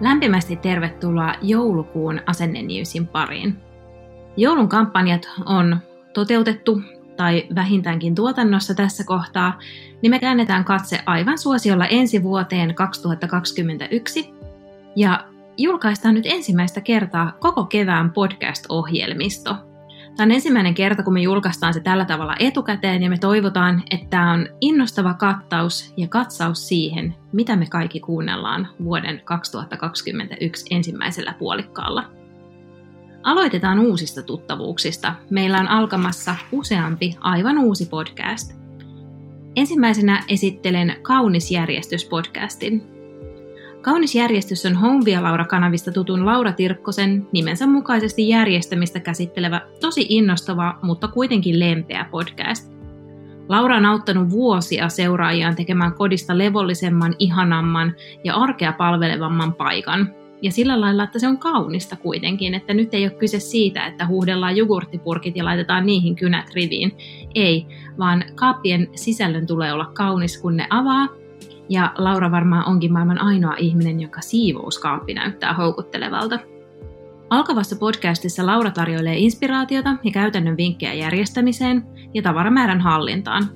Lämpimästi tervetuloa joulukuun Asennenewsin pariin. Joulun kampanjat on toteutettu tai vähintäänkin tuotannossa tässä kohtaa, niin me käännetään katse aivan suosiolla ensi vuoteen 2021 ja julkaistaan nyt ensimmäistä kertaa koko kevään podcast-ohjelmisto. Tämä on ensimmäinen kerta, kun me julkaistaan se tällä tavalla etukäteen ja me toivotaan, että tämä on innostava kattaus ja katsaus siihen, mitä me kaikki kuunnellaan vuoden 2021 ensimmäisellä puolikkaalla. Aloitetaan uusista tuttavuuksista. Meillä on alkamassa useampi aivan uusi podcast. Ensimmäisenä esittelen Kaunis järjestys-podcastin. Kaunis järjestys on Home Laura-kanavista tutun Laura Tirkkosen nimensä mukaisesti järjestämistä käsittelevä, tosi innostava, mutta kuitenkin lempeä podcast. Laura on auttanut vuosia seuraajiaan tekemään kodista levollisemman, ihanamman ja arkea palvelevamman paikan. Ja sillä lailla, että se on kaunista kuitenkin, että nyt ei ole kyse siitä, että huudellaan jogurttipurkit ja laitetaan niihin kynät riviin. Ei, vaan kaappien sisällön tulee olla kaunis, kun ne avaa, ja Laura varmaan onkin maailman ainoa ihminen, joka siivouskaappi näyttää houkuttelevalta. Alkavassa podcastissa Laura tarjoilee inspiraatiota ja käytännön vinkkejä järjestämiseen ja tavaramäärän hallintaan.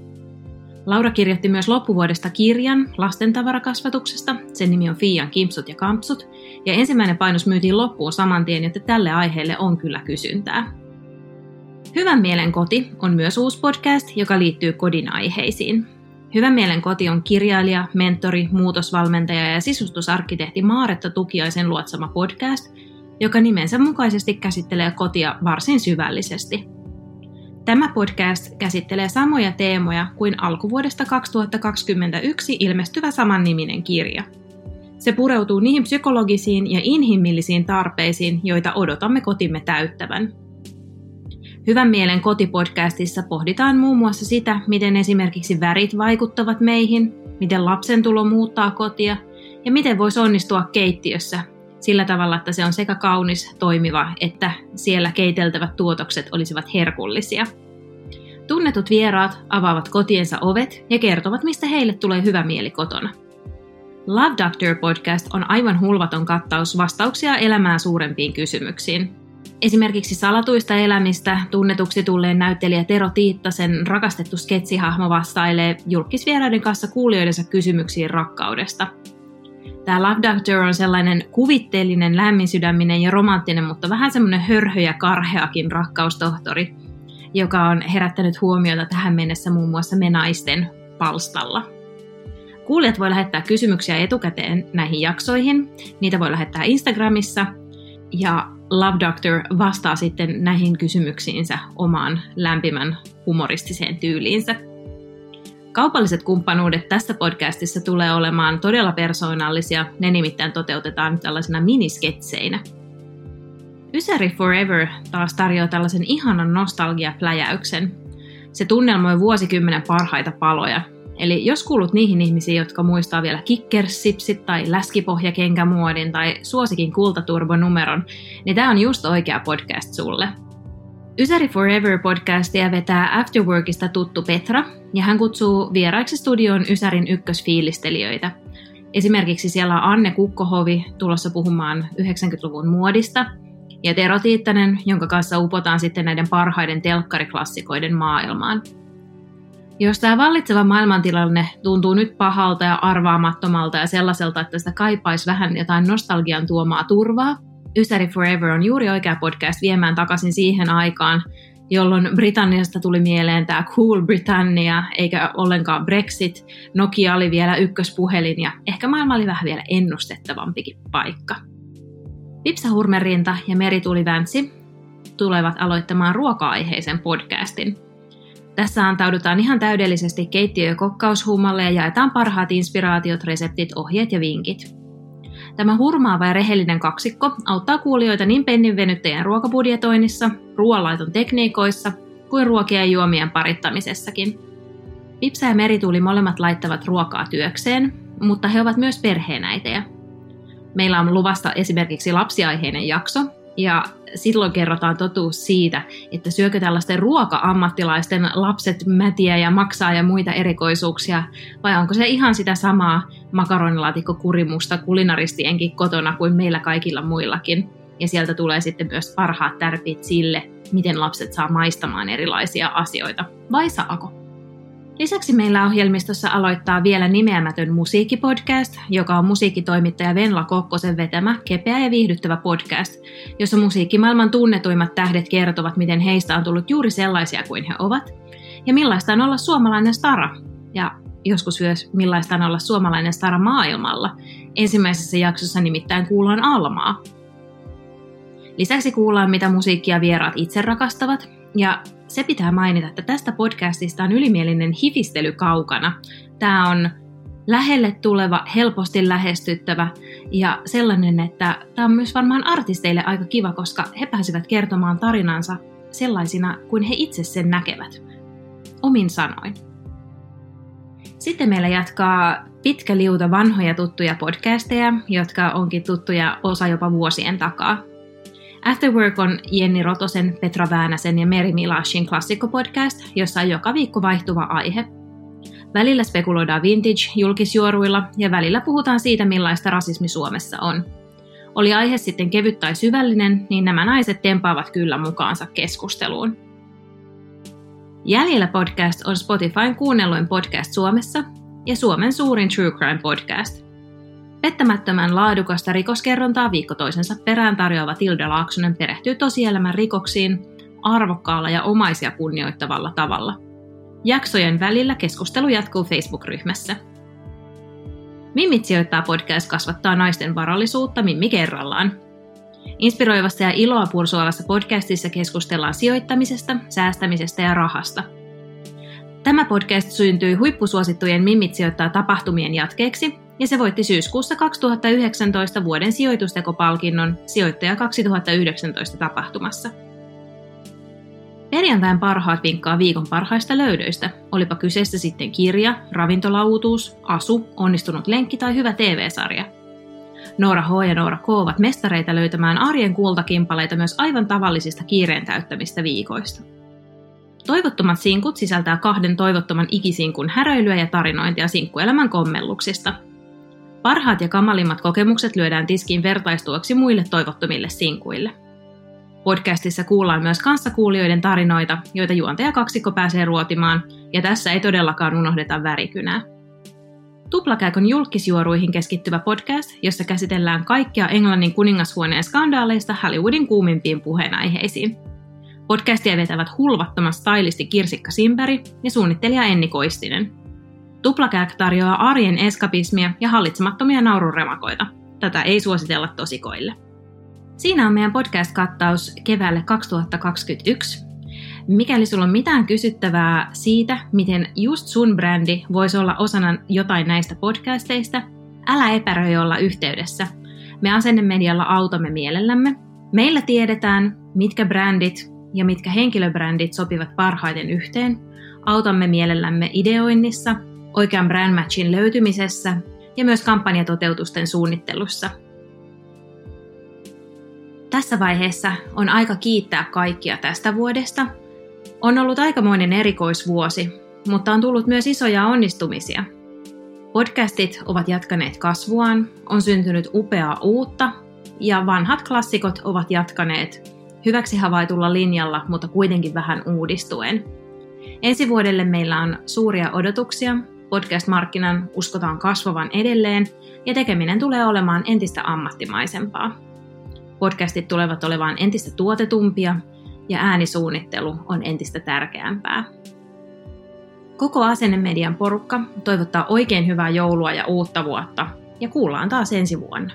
Laura kirjoitti myös loppuvuodesta kirjan lastentavarakasvatuksesta. Sen nimi on Fian kimpsut ja kampsut. Ja ensimmäinen painos myytiin loppuun saman tien, joten tälle aiheelle on kyllä kysyntää. Hyvän mielen koti on myös uusi podcast, joka liittyy kodin aiheisiin. Hyvän mielen koti on kirjailija, mentori, muutosvalmentaja ja sisustusarkkitehti Maaretta Tukiaisen luotsama podcast, joka nimensä mukaisesti käsittelee kotia varsin syvällisesti. Tämä podcast käsittelee samoja teemoja kuin alkuvuodesta 2021 ilmestyvä samanniminen kirja. Se pureutuu niihin psykologisiin ja inhimillisiin tarpeisiin, joita odotamme kotimme täyttävän – Hyvän mielen kotipodcastissa pohditaan muun muassa sitä, miten esimerkiksi värit vaikuttavat meihin, miten lapsen tulo muuttaa kotia ja miten voisi onnistua keittiössä sillä tavalla, että se on sekä kaunis, toimiva, että siellä keiteltävät tuotokset olisivat herkullisia. Tunnetut vieraat avaavat kotiensa ovet ja kertovat, mistä heille tulee hyvä mieli kotona. Love Doctor podcast on aivan hulvaton kattaus vastauksia elämään suurempiin kysymyksiin – Esimerkiksi salatuista elämistä tunnetuksi tulleen näyttelijä Tero Tiittasen rakastettu sketsihahmo vastailee julkisvieraiden kanssa kuulijoidensa kysymyksiin rakkaudesta. Tämä Love Doctor on sellainen kuvitteellinen, lämminsydäminen ja romanttinen, mutta vähän semmoinen hörhö ja karheakin rakkaustohtori, joka on herättänyt huomiota tähän mennessä muun muassa me naisten palstalla. Kuulijat voi lähettää kysymyksiä etukäteen näihin jaksoihin. Niitä voi lähettää Instagramissa. Ja Love Doctor vastaa sitten näihin kysymyksiinsä omaan lämpimän humoristiseen tyyliinsä. Kaupalliset kumppanuudet tässä podcastissa tulee olemaan todella persoonallisia, ne nimittäin toteutetaan tällaisena minisketseinä. Ysäri Forever taas tarjoaa tällaisen ihanan nostalgiapläjäyksen. Se tunnelmoi vuosikymmenen parhaita paloja, Eli jos kuulut niihin ihmisiin, jotka muistaa vielä kickersipsit tai läskipohjakenkämuodin tai suosikin kultaturbonumeron, niin tämä on just oikea podcast sulle. Ysäri Forever podcastia vetää Afterworkista tuttu Petra, ja hän kutsuu vieraiksi studioon Ysärin ykkösfiilistelijöitä. Esimerkiksi siellä on Anne Kukkohovi tulossa puhumaan 90-luvun muodista, ja Tero Tiittanen, jonka kanssa upotaan sitten näiden parhaiden telkkariklassikoiden maailmaan – jos tämä vallitseva maailmantilanne tuntuu nyt pahalta ja arvaamattomalta ja sellaiselta, että sitä kaipaisi vähän jotain nostalgian tuomaa turvaa, Ysäri Forever on juuri oikea podcast viemään takaisin siihen aikaan, jolloin Britanniasta tuli mieleen tämä Cool Britannia, eikä ollenkaan Brexit. Nokia oli vielä ykköspuhelin ja ehkä maailma oli vähän vielä ennustettavampikin paikka. Pipsa Hurmerinta ja Meri Tuli Väntsi tulevat aloittamaan ruoka-aiheisen podcastin – Tässä antaudutaan ihan täydellisesti keittiö- ja kokkaushuumalle ja jaetaan parhaat inspiraatiot, reseptit, ohjeet ja vinkit. Tämä hurmaava ja rehellinen kaksikko auttaa kuulijoita niin pennin venyttäjän ruokabudjetoinnissa, ruoanlaiton tekniikoissa kuin ruokien ja juomien parittamisessakin. Pipsa ja Merituuli molemmat laittavat ruokaa työkseen, mutta he ovat myös perheenäitejä. Meillä on luvasta esimerkiksi lapsiaiheinen jakso, ja silloin kerrotaan totuus siitä, että syökö tällaisten ruoka-ammattilaisten lapset mätiä ja maksaa ja muita erikoisuuksia, vai onko se ihan sitä samaa makaronilaatikko-kurimusta kulinaristienkin kotona kuin meillä kaikilla muillakin. Ja sieltä tulee sitten myös parhaat tärpit sille, miten lapset saa maistamaan erilaisia asioita. Vai saako? Lisäksi meillä ohjelmistossa aloittaa vielä nimeämätön musiikkipodcast, joka on musiikkitoimittaja Venla Kokkosen vetämä, kepeä ja viihdyttävä podcast, jossa musiikkimaailman tunnetuimmat tähdet kertovat, miten heistä on tullut juuri sellaisia kuin he ovat, ja millaista on olla suomalainen stara, ja joskus myös millaista on olla suomalainen stara maailmalla. Ensimmäisessä jaksossa nimittäin kuullaan Almaa. Lisäksi kuullaan, mitä musiikkia vieraat itse rakastavat, ja se pitää mainita, että tästä podcastista on ylimielinen hifistely kaukana. Tämä on lähelle tuleva, helposti lähestyttävä ja sellainen, että tämä on myös varmaan artisteille aika kiva, koska he pääsevät kertomaan tarinansa sellaisina kuin he itse sen näkevät. Omin sanoin. Sitten meillä jatkaa pitkä liuta vanhoja tuttuja podcasteja, jotka onkin tuttuja osa jopa vuosien takaa. Afterwork on Jenni Rotosen, Petra Väänäsen ja Meri Milashin klassikkopodcast, jossa on joka viikko vaihtuva aihe. Välillä spekuloidaan vintage-julkisjuoruilla ja välillä puhutaan siitä, millaista rasismi Suomessa on. Oli aihe sitten kevyt tai syvällinen, niin nämä naiset tempaavat kyllä mukaansa keskusteluun. Jäljellä podcast on Spotifyn kuunnelluin podcast Suomessa ja Suomen suurin True Crime podcast – Pettämättömän laadukasta rikoskerrontaa viikko toisensa perään tarjoava Tilda Laaksonen perehtyy tosielämän rikoksiin arvokkaalla ja omaisia kunnioittavalla tavalla. Jaksojen välillä keskustelu jatkuu Facebook-ryhmässä. Mimmit sijoittaa podcast kasvattaa naisten varallisuutta Mimmi kerrallaan. Inspiroivassa ja iloa pursuavassa podcastissa keskustellaan sijoittamisesta, säästämisestä ja rahasta – Tämä podcast syntyi huippusuosittujen Mimmit sijoittaa tapahtumien jatkeeksi, ja se voitti syyskuussa 2019 vuoden sijoitustekopalkinnon Sijoittaja 2019 tapahtumassa. Perjantain parhaat vinkkaa viikon parhaista löydöistä, olipa kyseessä sitten kirja, ravintolauutuus, asu, onnistunut lenkki tai hyvä TV-sarja. Noora H. ja Noora K. ovat mestareita löytämään arjen kultakimpaleita myös aivan tavallisista kiireen täyttämistä viikoista. Toivottomat sinkut sisältää kahden toivottoman ikisinkun häröilyä ja tarinointia sinkkuelämän kommelluksista. Parhaat ja kamalimmat kokemukset lyödään tiskiin vertaistuoksi muille toivottomille sinkuille. Podcastissa kuullaan myös kanssakuulijoiden tarinoita, joita juontaja kaksikko pääsee ruotimaan, ja tässä ei todellakaan unohdeta värikynää. Tuplakäykön julkisjuoruihin keskittyvä podcast, jossa käsitellään kaikkia Englannin kuningashuoneen skandaaleista Hollywoodin kuumimpiin puheenaiheisiin – Podcastia vetävät hulvattoman stylisti Kirsikka Simperi ja suunnittelija Enni Koistinen. Tuplakääk tarjoaa arjen eskapismia ja hallitsemattomia naururemakoita. Tätä ei suositella tosikoille. Siinä on meidän podcast-kattaus keväälle 2021. Mikäli sulla on mitään kysyttävää siitä, miten just sun brändi voisi olla osana jotain näistä podcasteista, älä epäröi olla yhteydessä. Me asennemedialla autamme mielellämme. Meillä tiedetään, mitkä brändit ja mitkä henkilöbrändit sopivat parhaiten yhteen, autamme mielellämme ideoinnissa, oikean brand matchin löytymisessä ja myös kampanjatoteutusten suunnittelussa. Tässä vaiheessa on aika kiittää kaikkia tästä vuodesta. On ollut aikamoinen erikoisvuosi, mutta on tullut myös isoja onnistumisia. Podcastit ovat jatkaneet kasvuaan, on syntynyt upeaa uutta ja vanhat klassikot ovat jatkaneet hyväksi havaitulla linjalla, mutta kuitenkin vähän uudistuen. Ensi vuodelle meillä on suuria odotuksia, podcast-markkinan uskotaan kasvavan edelleen ja tekeminen tulee olemaan entistä ammattimaisempaa. Podcastit tulevat olemaan entistä tuotetumpia ja äänisuunnittelu on entistä tärkeämpää. Koko Asennemedian porukka toivottaa oikein hyvää joulua ja uutta vuotta ja kuullaan taas ensi vuonna.